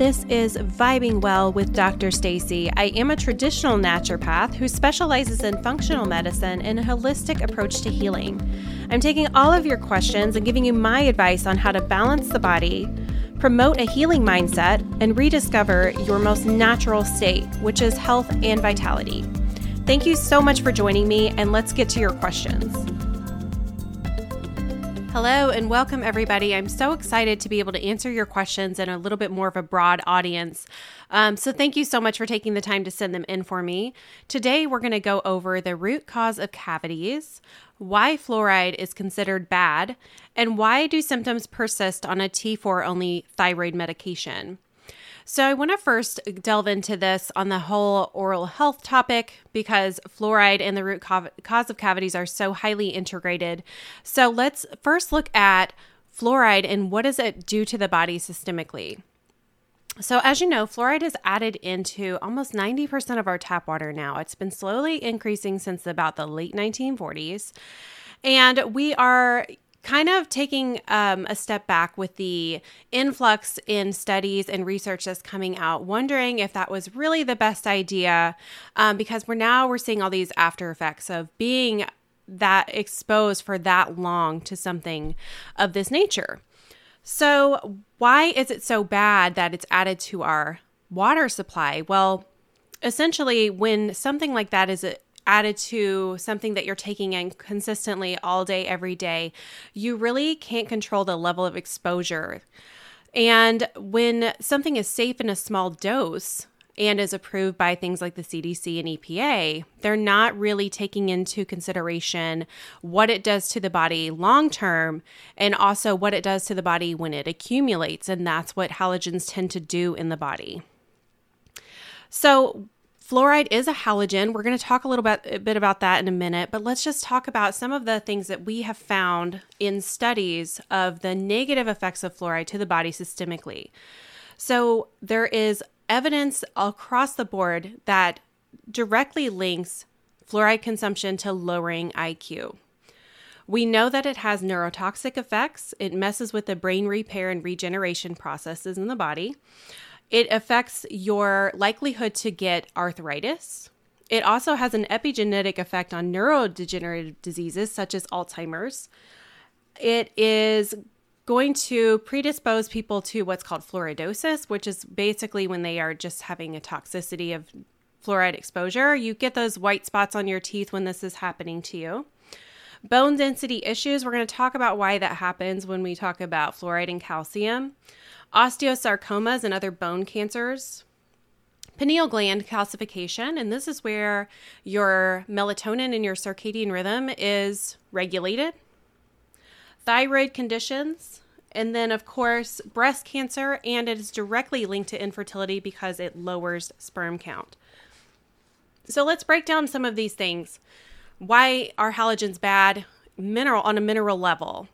This is Vibing Well with Dr. Stacy. I am a traditional naturopath who specializes in functional medicine and a holistic approach to healing. I'm taking all of your questions and giving you my advice on how to balance the body, promote a healing mindset, and rediscover your most natural state, which is health and vitality. Thank you so much for joining me, and let's get to your questions. Hello and welcome, everybody. I'm so excited to be able to answer your questions in a little bit more of a broad audience. Um, so, thank you so much for taking the time to send them in for me. Today, we're going to go over the root cause of cavities, why fluoride is considered bad, and why do symptoms persist on a T4 only thyroid medication. So, I want to first delve into this on the whole oral health topic because fluoride and the root cause of cavities are so highly integrated. So, let's first look at fluoride and what does it do to the body systemically. So, as you know, fluoride is added into almost 90% of our tap water now. It's been slowly increasing since about the late 1940s. And we are kind of taking um, a step back with the influx in studies and research that's coming out wondering if that was really the best idea um, because we're now we're seeing all these after effects of being that exposed for that long to something of this nature. So why is it so bad that it's added to our water supply? Well essentially when something like that is added to something that you're taking in consistently all day, every day, you really can't control the level of exposure. And when something is safe in a small dose, and is approved by things like the CDC and EPA, they're not really taking into consideration what it does to the body long term and also what it does to the body when it accumulates. And that's what halogens tend to do in the body. So, Fluoride is a halogen. We're going to talk a little bit, a bit about that in a minute, but let's just talk about some of the things that we have found in studies of the negative effects of fluoride to the body systemically. So, there is evidence across the board that directly links fluoride consumption to lowering IQ. We know that it has neurotoxic effects. It messes with the brain repair and regeneration processes in the body. It affects your likelihood to get arthritis. It also has an epigenetic effect on neurodegenerative diseases such as Alzheimer's. It is going to predispose people to what's called fluoridosis, which is basically when they are just having a toxicity of fluoride exposure. You get those white spots on your teeth when this is happening to you. Bone density issues, we're going to talk about why that happens when we talk about fluoride and calcium osteosarcomas and other bone cancers, pineal gland calcification, and this is where your melatonin and your circadian rhythm is regulated, thyroid conditions, and then, of course, breast cancer, and it is directly linked to infertility because it lowers sperm count. So let's break down some of these things. Why are halogens bad mineral on a mineral level?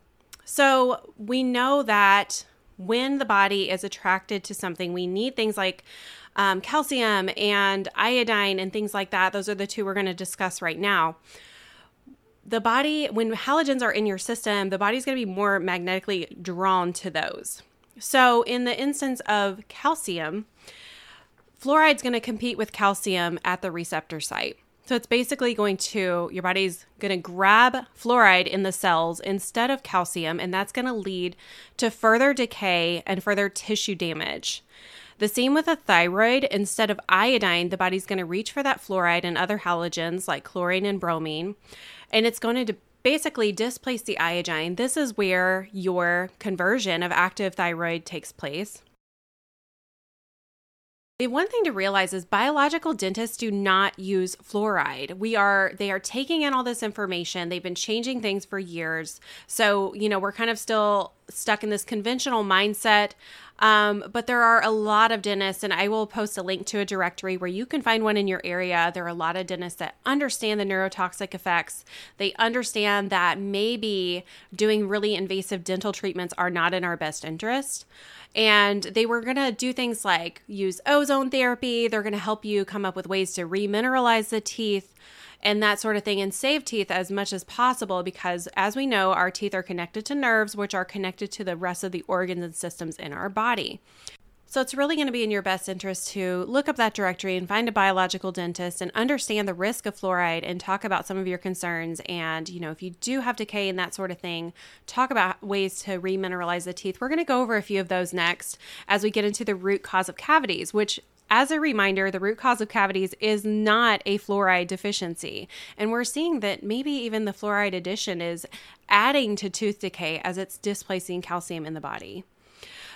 So we know that when the body is attracted to something, we need things like um, calcium and iodine and things like that. Those are the two we're going to discuss right now. The body, when halogens are in your system, the body's going to be more magnetically drawn to those. So, in the instance of calcium, fluoride's going to compete with calcium at the receptor site. So it's basically going to, your body's going to grab fluoride in the cells instead of calcium, and that's going to lead to further decay and further tissue damage. The same with a thyroid. Instead of iodine, the body's going to reach for that fluoride and other halogens like chlorine and bromine, and it's going to basically displace the iodine. This is where your conversion of active thyroid takes place. The one thing to realize is biological dentists do not use fluoride. We are they are taking in all this information. They've been changing things for years. So, you know, we're kind of still stuck in this conventional mindset. Um, but there are a lot of dentists, and I will post a link to a directory where you can find one in your area. There are a lot of dentists that understand the neurotoxic effects. They understand that maybe doing really invasive dental treatments are not in our best interest and they were going to do things like use ozone therapy. They're going to help you come up with ways to remineralize the teeth and that sort of thing and save teeth as much as possible because as we know our teeth are connected to nerves which are connected to the rest of the organs and systems in our body So it's really going to be in your best interest to look up that directory and find a biological dentist and understand the risk of fluoride and talk about some of your concerns. And, you know, if you do have decay and that sort of thing, talk about ways to remineralize the teeth. We're going to go over a few of those next as we get into the root cause of cavities, which as a reminder, the root cause of cavities is not a fluoride deficiency. And we're seeing that maybe even the fluoride addition is adding to tooth decay as it's displacing calcium in the body.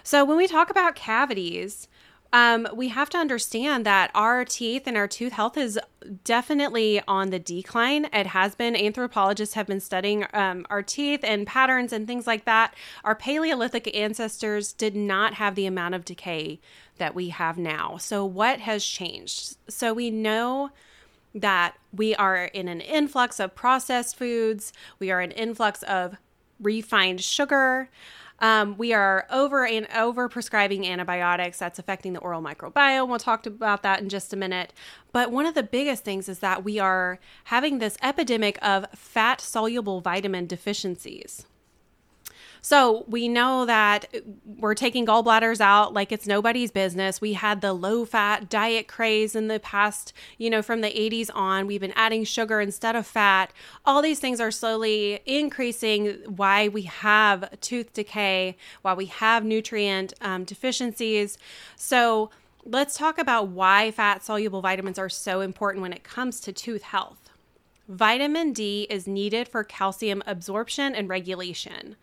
So when we talk about cavities, um, we have to understand that our teeth and our tooth health is definitely on the decline. It has been. Anthropologists have been studying um, our teeth and patterns and things like that. Our Paleolithic ancestors did not have the amount of decay that we have now. So, what has changed? So, we know that we are in an influx of processed foods, we are an influx of refined sugar. Um, we are over and over prescribing antibiotics that's affecting the oral microbiome. We'll talk about that in just a minute. But one of the biggest things is that we are having this epidemic of fat soluble vitamin deficiencies. So we know that we're taking gallbladders out like it's nobody's business. We had the low fat diet craze in the past, you know, from the 80s on. We've been adding sugar instead of fat. All these things are slowly increasing why we have tooth decay, why we have nutrient um, deficiencies. So let's talk about why fat soluble vitamins are so important when it comes to tooth health. Vitamin D is needed for calcium absorption and regulation.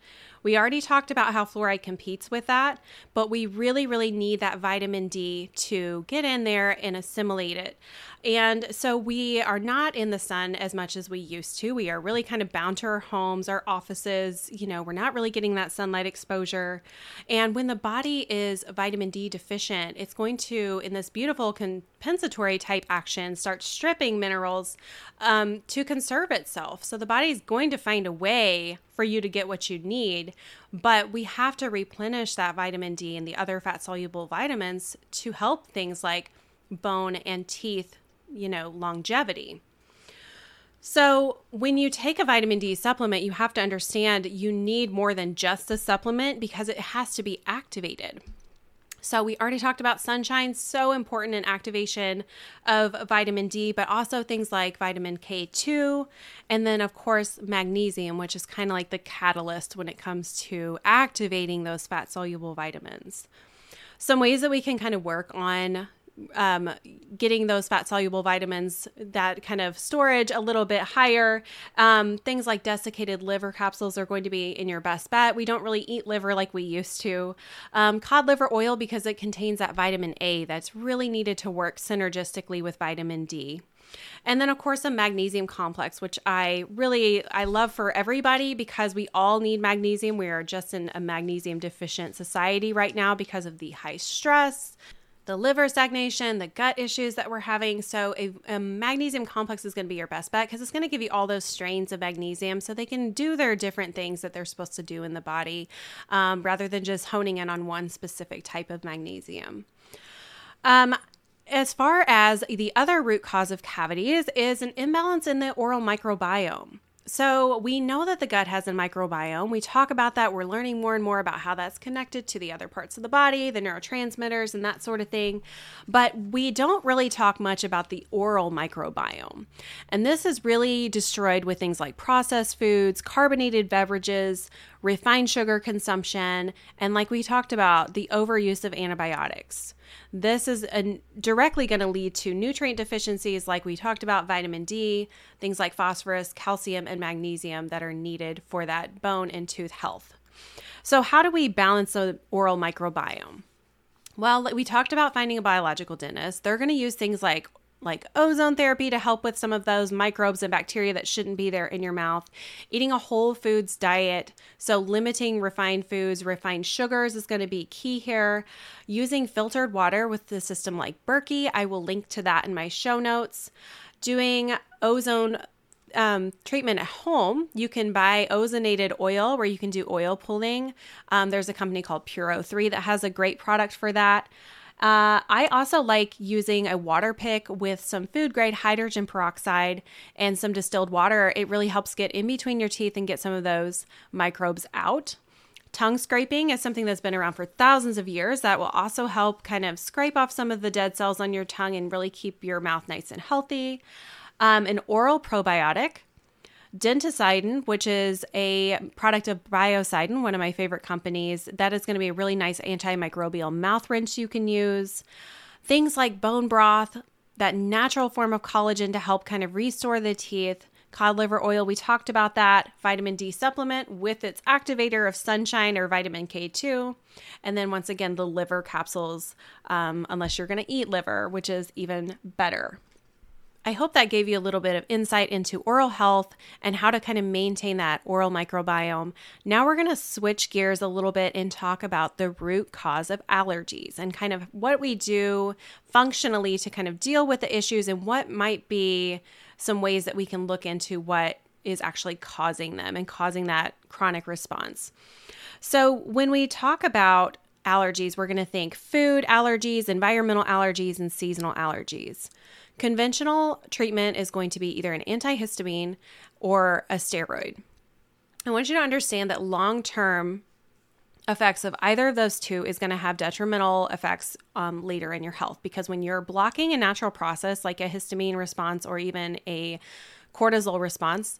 We already talked about how fluoride competes with that, but we really, really need that vitamin D to get in there and assimilate it. And so we are not in the sun as much as we used to. We are really kind of bound to our homes, our offices. You know, we're not really getting that sunlight exposure. And when the body is vitamin D deficient, it's going to, in this beautiful compensatory type action, start stripping minerals um, to conserve itself. So the body is going to find a way for you to get what you need. But we have to replenish that vitamin D and the other fat soluble vitamins to help things like bone and teeth you know, longevity. So, when you take a vitamin D supplement, you have to understand you need more than just a supplement because it has to be activated. So, we already talked about sunshine, so important in activation of vitamin D, but also things like vitamin K2, and then, of course, magnesium, which is kind of like the catalyst when it comes to activating those fat soluble vitamins. Some ways that we can kind of work on um, getting those fat soluble vitamins, that kind of storage a little bit higher. Um, things like desiccated liver capsules are going to be in your best bet. We don't really eat liver like we used to. Um, cod liver oil, because it contains that vitamin A that's really needed to work synergistically with vitamin D. And then of course a magnesium complex, which I really I love for everybody because we all need magnesium. We are just in a magnesium deficient society right now because of the high stress, the liver stagnation, the gut issues that we're having. So, a, a magnesium complex is going to be your best bet because it's going to give you all those strains of magnesium so they can do their different things that they're supposed to do in the body um, rather than just honing in on one specific type of magnesium. Um, as far as the other root cause of cavities is an imbalance in the oral microbiome. So, we know that the gut has a microbiome. We talk about that. We're learning more and more about how that's connected to the other parts of the body, the neurotransmitters, and that sort of thing. But we don't really talk much about the oral microbiome. And this is really destroyed with things like processed foods, carbonated beverages, refined sugar consumption, and like we talked about, the overuse of antibiotics. This is a, directly going to lead to nutrient deficiencies, like we talked about vitamin D, things like phosphorus, calcium, and magnesium that are needed for that bone and tooth health. So, how do we balance the oral microbiome? Well, we talked about finding a biological dentist. They're going to use things like like ozone therapy to help with some of those microbes and bacteria that shouldn't be there in your mouth. Eating a whole foods diet, so limiting refined foods, refined sugars is going to be key here. Using filtered water with the system like Berkey, I will link to that in my show notes. Doing ozone um, treatment at home, you can buy ozonated oil where you can do oil pulling. Um, there's a company called Puro 3 that has a great product for that. Uh, I also like using a water pick with some food grade hydrogen peroxide and some distilled water. It really helps get in between your teeth and get some of those microbes out. Tongue scraping is something that's been around for thousands of years that will also help kind of scrape off some of the dead cells on your tongue and really keep your mouth nice and healthy. Um, an oral probiotic, Dentalcidin, which is a product of Biocidin, one of my favorite companies, that is going to be a really nice antimicrobial mouth rinse you can use. Things like bone broth, that natural form of collagen to help kind of restore the teeth. Cod liver oil, we talked about that. Vitamin D supplement with its activator of sunshine or vitamin K2. And then once again, the liver capsules, um, unless you're going to eat liver, which is even better. I hope that gave you a little bit of insight into oral health and how to kind of maintain that oral microbiome. Now we're going to switch gears a little bit and talk about the root cause of allergies and kind of what we do functionally to kind of deal with the issues and what might be some ways that we can look into what is actually causing them and causing that chronic response. So when we talk about allergies, we're going to think food allergies, environmental allergies, and seasonal allergies. Conventional treatment is going to be either an antihistamine or a steroid. I want you to understand that long term effects of either of those two is going to have detrimental effects um, later in your health because when you're blocking a natural process like a histamine response or even a cortisol response,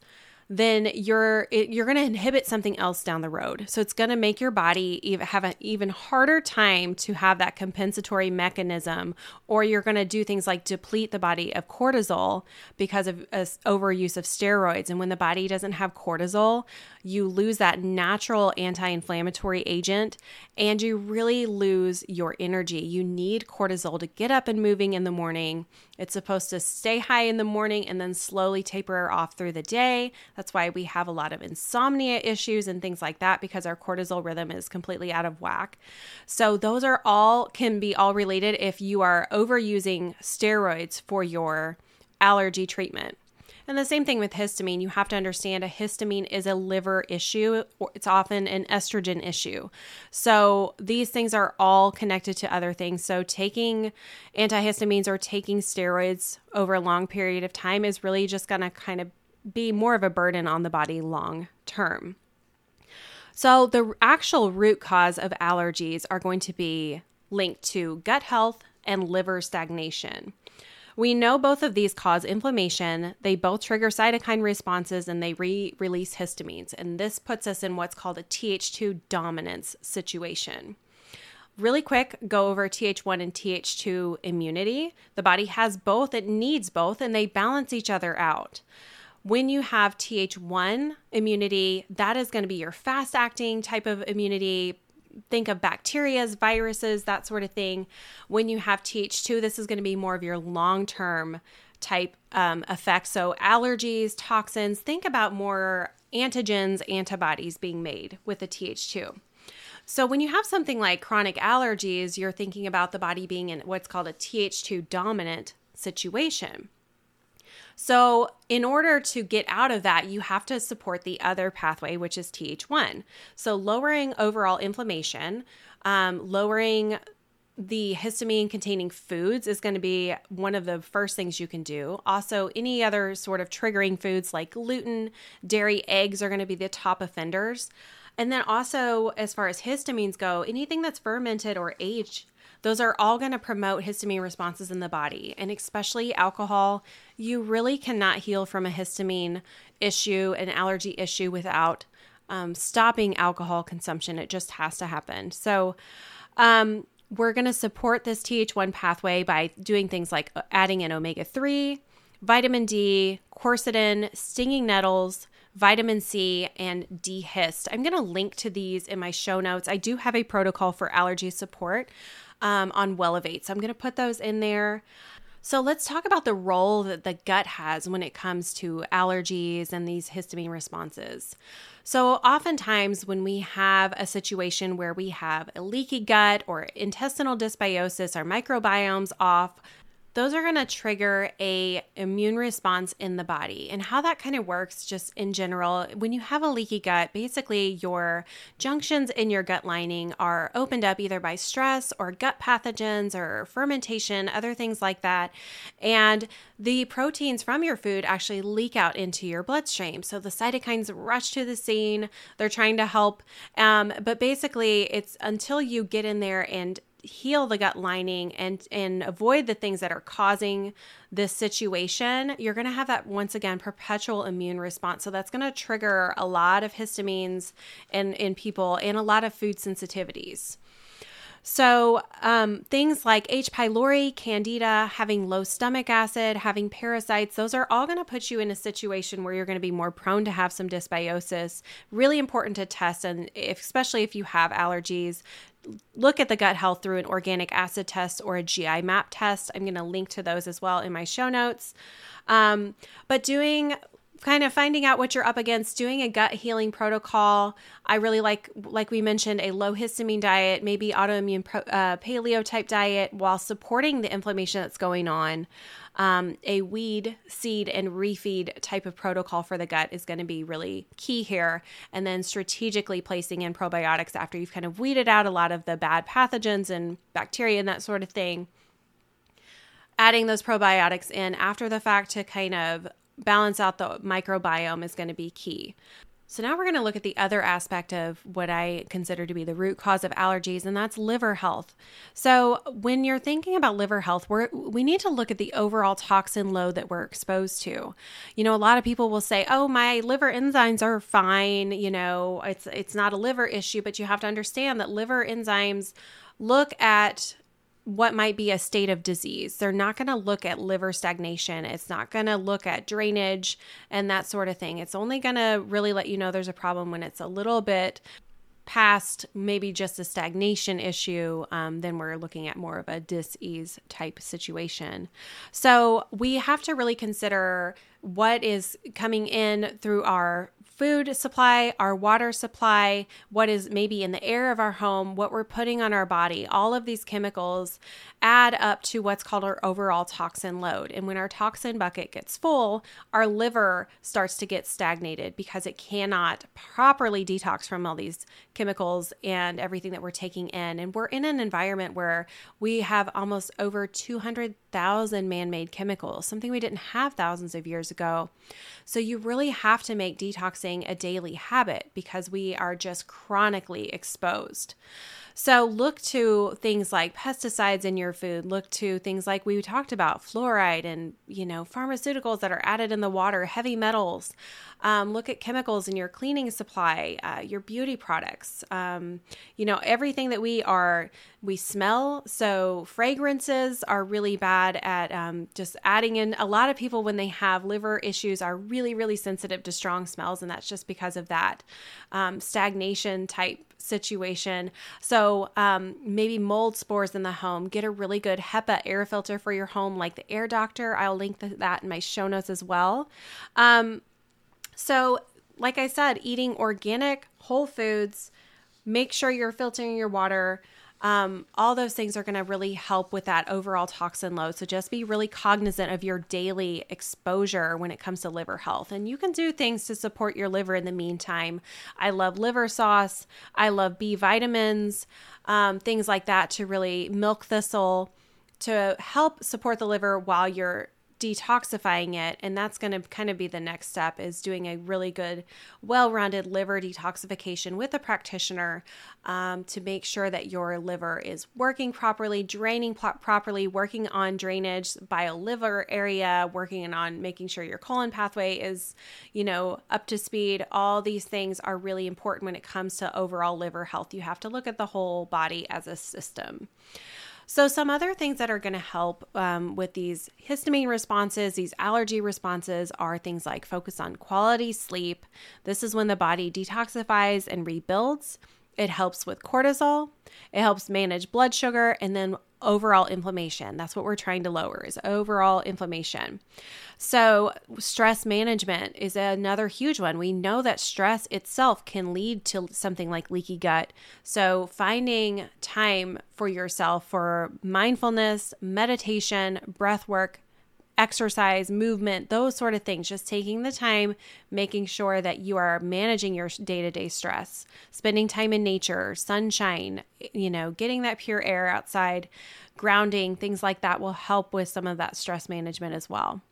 then you're it, you're going to inhibit something else down the road. So it's going to make your body even have an even harder time to have that compensatory mechanism or you're going to do things like deplete the body of cortisol because of uh, overuse of steroids and when the body doesn't have cortisol, you lose that natural anti-inflammatory agent and you really lose your energy. You need cortisol to get up and moving in the morning. It's supposed to stay high in the morning and then slowly taper off through the day. That's why we have a lot of insomnia issues and things like that because our cortisol rhythm is completely out of whack. So those are all can be all related if you are overusing steroids for your allergy treatment. And the same thing with histamine. You have to understand a histamine is a liver issue, it's often an estrogen issue. So these things are all connected to other things. So taking antihistamines or taking steroids over a long period of time is really just going to kind of be more of a burden on the body long term. So, the actual root cause of allergies are going to be linked to gut health and liver stagnation. We know both of these cause inflammation. They both trigger cytokine responses and they re release histamines. And this puts us in what's called a Th2 dominance situation. Really quick, go over Th1 and Th2 immunity. The body has both, it needs both, and they balance each other out. When you have Th1 immunity, that is going to be your fast acting type of immunity. Think of bacterias, viruses, that sort of thing. When you have Th2, this is going to be more of your long term type um, effects. So, allergies, toxins, think about more antigens, antibodies being made with the Th2. So, when you have something like chronic allergies, you're thinking about the body being in what's called a Th2 dominant situation. So, in order to get out of that, you have to support the other pathway, which is Th1. So, lowering overall inflammation, um, lowering the histamine containing foods is going to be one of the first things you can do. Also, any other sort of triggering foods like gluten, dairy, eggs are going to be the top offenders. And then also, as far as histamines go, anything that's fermented or aged those are all going to promote histamine responses in the body, and especially alcohol. You really cannot heal from a histamine issue, an allergy issue, without um, stopping alcohol consumption. It just has to happen. So, um, we're going to support this Th1 pathway by doing things like uh, adding in omega 3, vitamin D, quercetin, stinging nettles, vitamin C, and D-Hist. I'm going to link to these in my show notes. I do have a protocol for allergy support um, on Wellevate. So I'm going to put those in there. So let's talk about the role that the gut has when it comes to allergies and these histamine responses. So, oftentimes, when we have a situation where we have a leaky gut or intestinal dysbiosis, our microbiome's off, those are going to trigger a immune response in the body. And how that kind of works just in general, when you have a leaky gut, basically your junctions in your gut lining are opened up either by stress or gut pathogens or fermentation, other things like that. And the proteins from your food actually leak out into your bloodstream. So the cytokines rush to the scene. They're trying to help. Um, but basically, it's until you get in there and heal the gut lining and and avoid the things that are causing this situation you're going to have that once again perpetual immune response so that's going to trigger a lot of histamines in in people and a lot of food sensitivities so, um, things like H. pylori, candida, having low stomach acid, having parasites, those are all going to put you in a situation where you're going to be more prone to have some dysbiosis. Really important to test, and if, especially if you have allergies, look at the gut health through an organic acid test or a GI map test. I'm going to link to those as well in my show notes. Um, but doing kind of finding out what you're up against doing a gut healing protocol i really like like we mentioned a low histamine diet maybe autoimmune pro, uh, paleo type diet while supporting the inflammation that's going on um, a weed seed and refeed type of protocol for the gut is going to be really key here and then strategically placing in probiotics after you've kind of weeded out a lot of the bad pathogens and bacteria and that sort of thing adding those probiotics in after the fact to kind of balance out the microbiome is going to be key. So, now we're going to look at the other aspect of what I consider to be the root cause of allergies, and that's liver health. So, when you're thinking about liver health, we we need to look at the overall toxin load that we're exposed to. You know, a lot of people will say, "Oh, my liver enzymes are fine. You know, it's it's not a liver issue," but you have to understand that liver enzymes look at what might be a state of disease. They're not going to look at liver stagnation. It's not going to look at drainage and that sort of thing. It's only going to really let you know there's a problem when it's a little bit past maybe just a stagnation issue, um, then we're looking at more of a dis-ease type situation. So we have to really consider what is coming in through our food supply, our water supply, what is maybe in the air of our home, what we're putting on our body, all of these chemicals add up to what's called our overall toxin load. And when our toxin bucket gets full, our liver starts to get stagnated because it cannot properly detox from all these chemicals and everything that we're taking in. And we're in an environment where we have almost over 200,000 man made chemicals, something we didn't have thousands of years ago. So you really have to make detoxing a daily habit because we are just chronically exposed. So look to things like pesticides in your food. Look to things like we talked about fluoride and you know pharmaceuticals that are added in the water, heavy metals. Um, look at chemicals in your cleaning supply, uh, your beauty products. Um, you know everything that we are we smell. So fragrances are really bad at um, just adding in. A lot of people when they have liver issues are really really sensitive to strong smells, and that's just because of that um, stagnation type situation. So um, maybe mold spores in the home. Get a really good HEPA air filter for your home, like the Air Doctor. I'll link that in my show notes as well. Um, so, like I said, eating organic, whole foods. Make sure you're filtering your water. Um, all those things are going to really help with that overall toxin load. So just be really cognizant of your daily exposure when it comes to liver health. And you can do things to support your liver in the meantime. I love liver sauce, I love B vitamins, um, things like that to really milk thistle to help support the liver while you're detoxifying it and that's going to kind of be the next step is doing a really good well-rounded liver detoxification with a practitioner um, to make sure that your liver is working properly draining properly working on drainage by a liver area working on making sure your colon pathway is you know up to speed. All these things are really important when it comes to overall liver health. You have to look at the whole body as a system so, some other things that are going to help um, with these histamine responses, these allergy responses, are things like focus on quality sleep. This is when the body detoxifies and rebuilds. It helps with cortisol. It helps manage blood sugar. And then overall inflammation. That's what we're trying to lower is overall inflammation. So, stress management is another huge one. We know that stress itself can lead to something like leaky gut. So, finding time for yourself for mindfulness, meditation, breath work, exercise, movement, those sort of things. Just taking the time, making sure that you are managing your day to day stress, spending time in nature, sunshine, you know, getting that pure air outside, grounding, things like that will help with some of that stress management as well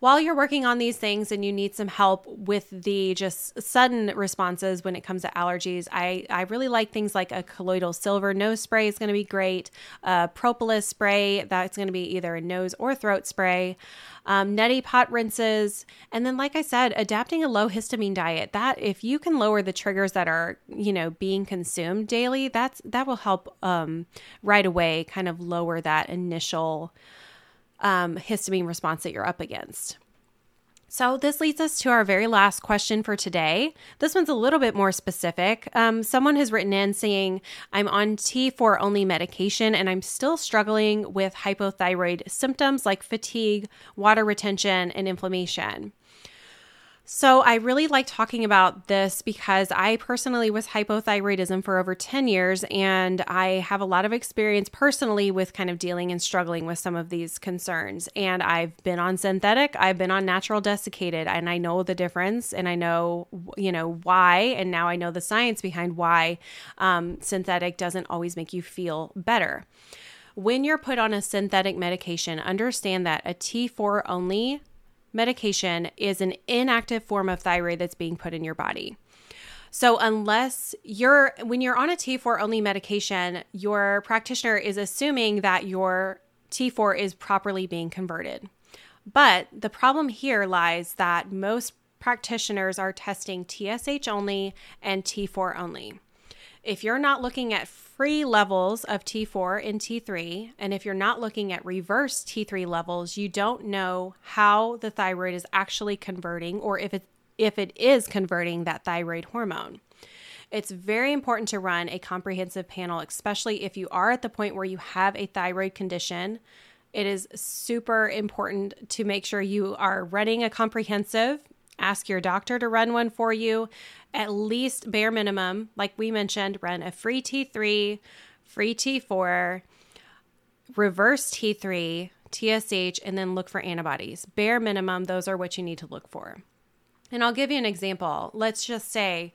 while you're working on these things and you need some help with the just sudden responses when it comes to allergies, I, I really like things like a colloidal silver nose spray is going to be great, a propolis spray that's going to be either a nose or throat spray, um, neti pot rinses, and then like I said, adapting a low histamine diet. That if you can lower the triggers that are you know being consumed daily, that's that will help um, right away kind of lower that initial um, histamine response that you're up against. So, this leads us to our very last question for today. This one's a little bit more specific. Um, someone has written in saying, I'm on T4 only medication and I'm still struggling with hypothyroid symptoms like fatigue, water retention, and inflammation. So, I really like talking about this because I personally was hypothyroidism for over 10 years, and I have a lot of experience personally with kind of dealing and struggling with some of these concerns. And I've been on synthetic, I've been on natural desiccated, and I know the difference, and I know, you know, why, and now I know the science behind why um, synthetic doesn't always make you feel better. When you're put on a synthetic medication, understand that a T4 only medication is an inactive form of thyroid that's being put in your body. So unless you're when you're on a T4 only medication, your practitioner is assuming that your T4 is properly being converted. But the problem here lies that most practitioners are testing TSH only and T4 only. If you're not looking at free levels of T4 and T3, and if you're not looking at reverse T3 levels, you don't know how the thyroid is actually converting or if it if it is converting that thyroid hormone. It's very important to run a comprehensive panel, especially if you are at the point where you have a thyroid condition. It is super important to make sure you are running a comprehensive Ask your doctor to run one for you. At least bare minimum, like we mentioned, run a free T3, free T4, reverse T3, TSH, and then look for antibodies. Bare minimum, those are what you need to look for. And I'll give you an example. Let's just say,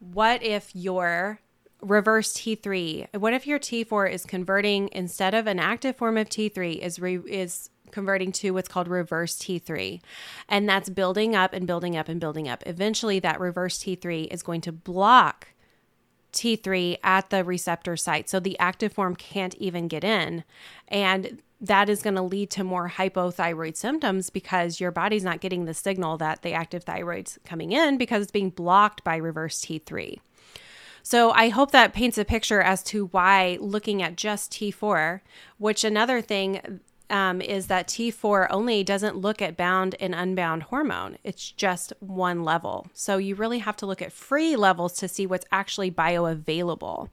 what if your reverse T3? What if your T4 is converting instead of an active form of T3 is re, is converting to what's called reverse T3. And that's building up and building up and building up. Eventually, that reverse T3 is going to block T3 at the receptor site. So the active form can't even get in. And that is going to lead to more hypothyroid symptoms because your body's not getting the signal that the active thyroid's coming in because it's being blocked by reverse T3. So I hope that paints a picture as to why looking at just T4, which another thing um, is that T4 only doesn't look at bound and unbound hormone. It's just one level. So you really have to look at free levels to see what's actually bioavailable.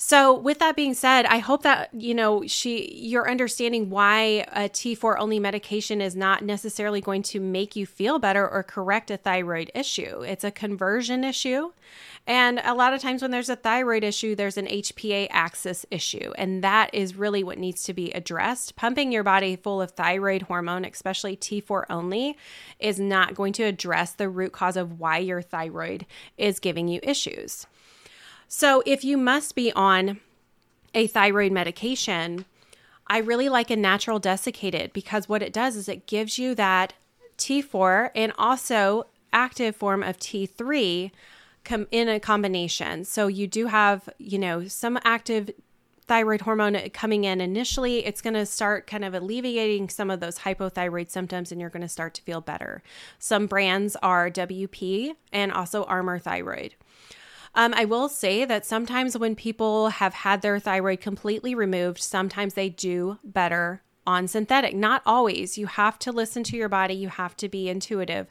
So, with that being said, I hope that you know she you're understanding why a T4 only medication is not necessarily going to make you feel better or correct a thyroid issue. It's a conversion issue. And a lot of times when there's a thyroid issue, there's an HPA axis issue, and that is really what needs to be addressed. Pumping your body full of thyroid hormone, especially T4 only, is not going to address the root cause of why your thyroid is giving you issues. So, if you must be on a thyroid medication, I really like a natural desiccated because what it does is it gives you that T4 and also active form of T3 come in a combination. So you do have, you know, some active thyroid hormone coming in initially, it's going to start kind of alleviating some of those hypothyroid symptoms and you're going to start to feel better. Some brands are WP and also Armour Thyroid. Um, I will say that sometimes when people have had their thyroid completely removed, sometimes they do better on synthetic. Not always. You have to listen to your body, you have to be intuitive,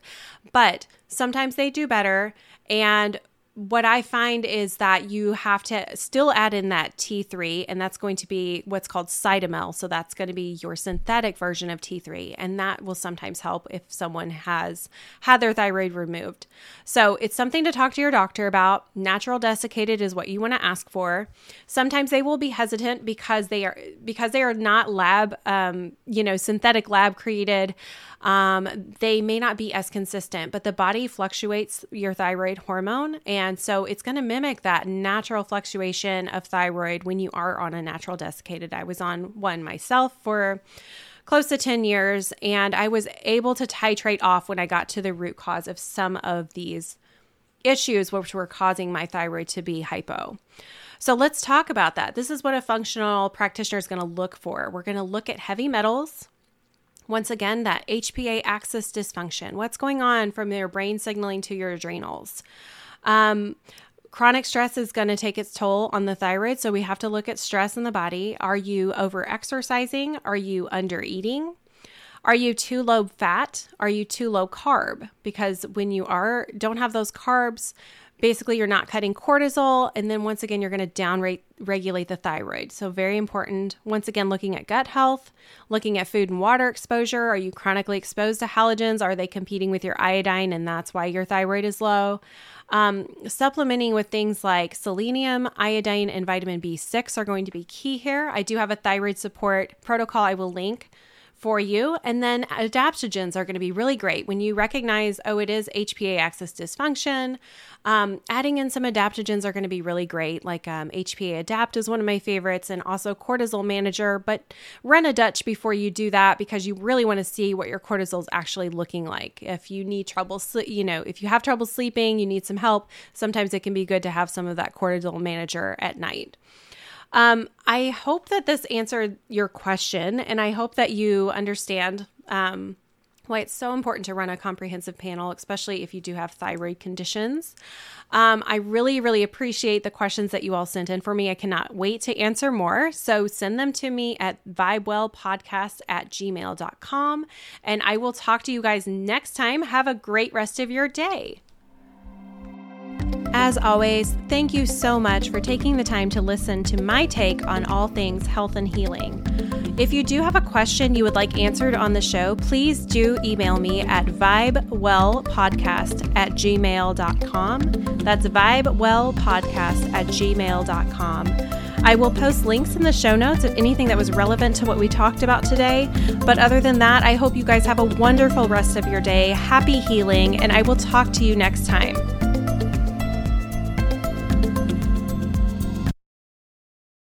but sometimes they do better. And what I find is that you have to still add in that T3, and that's going to be what's called Cytomel. So that's going to be your synthetic version of T3, and that will sometimes help if someone has had their thyroid removed. So it's something to talk to your doctor about. Natural desiccated is what you want to ask for. Sometimes they will be hesitant because they are because they are not lab, um, you know, synthetic lab created um, they may not be as consistent, but the body fluctuates your thyroid hormone. And so it's going to mimic that natural fluctuation of thyroid when you are on a natural desiccated. I was on one myself for close to 10 years, and I was able to titrate off when I got to the root cause of some of these issues which were causing my thyroid to be hypo. So let's talk about that. This is what a functional practitioner is going to look for. We're going to look at heavy metals, once again, that HPA axis dysfunction. What's going on from your brain signaling to your adrenals? Um, chronic stress is going to take its toll on the thyroid. So we have to look at stress in the body. Are you over exercising? Are you under eating? Are you too low fat? Are you too low carb? Because when you are don't have those carbs, basically you're not cutting cortisol and then once again you're going to down regulate the thyroid. So very important once again looking at gut health looking at food and water exposure. Are you chronically exposed to halogens? Are they competing with your iodine and that's why your thyroid is low? Um, supplementing with things like selenium iodine and vitamin b6 are going to be key here. I do have a thyroid support protocol i will link for you. And then adaptogens are going to be really great when you recognize, oh, it is HPA axis dysfunction. Um, adding in some adaptogens are going to be really great. Like um, HPA Adapt is one of my favorites, and also Cortisol Manager. But run a Dutch before you do that because you really want to see what your cortisol is actually looking like. If you need trouble, you know, if you have trouble sleeping, you need some help. Sometimes it can be good to have some of that Cortisol Manager at night. Um, I hope that this answered your question, and I hope that you understand um, why it's so important to run a comprehensive panel, especially if you do have thyroid conditions. Um, I really, really appreciate the questions that you all sent in for me. I cannot wait to answer more. So send them to me at vibewellpodcast at gmail.com. And I will talk to you guys next time. Have a great rest of your day. As always, thank you so much for taking the time to listen to my take on all things health and healing. If you do have a question you would like answered on the show, please do email me at vibewellpodcast at gmail.com. That's vibewellpodcast at gmail.com. I will post links in the show notes of anything that was relevant to what we talked about today. But other than that, I hope you guys have a wonderful rest of your day. Happy healing, and I will talk to you next time.